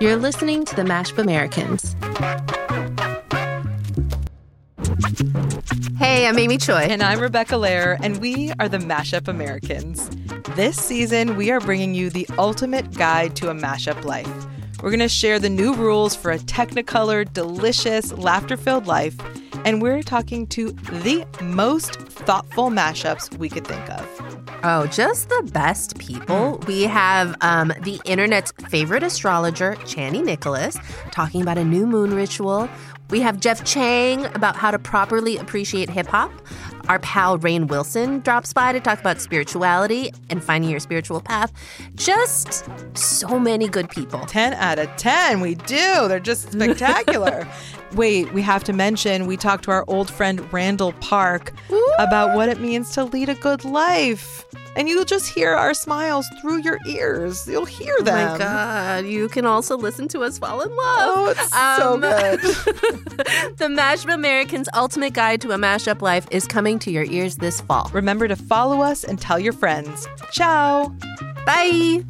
You're listening to the Mashup Americans. Hey, I'm Amy Choi. And I'm Rebecca Lair, and we are the Mashup Americans. This season, we are bringing you the ultimate guide to a mashup life. We're going to share the new rules for a technicolor, delicious, laughter filled life, and we're talking to the most thoughtful mashups we could think of. Oh, just the best people. We have um, the internet's favorite astrologer, Chani Nicholas, talking about a new moon ritual. We have Jeff Chang about how to properly appreciate hip hop. Our pal Rainn Wilson drops by to talk about spirituality and finding your spiritual path. Just so many good people. 10 out of 10. We do. They're just spectacular. Wait, we have to mention we talked to our old friend Randall Park about what it means to lead a good life. And you'll just hear our smiles through your ears. You'll hear them. Oh my God. You can also listen to us fall in love. Oh, it's so Um, good. the Mashup Americans Ultimate Guide to a Mashup Life is coming to your ears this fall. Remember to follow us and tell your friends. Ciao. Bye.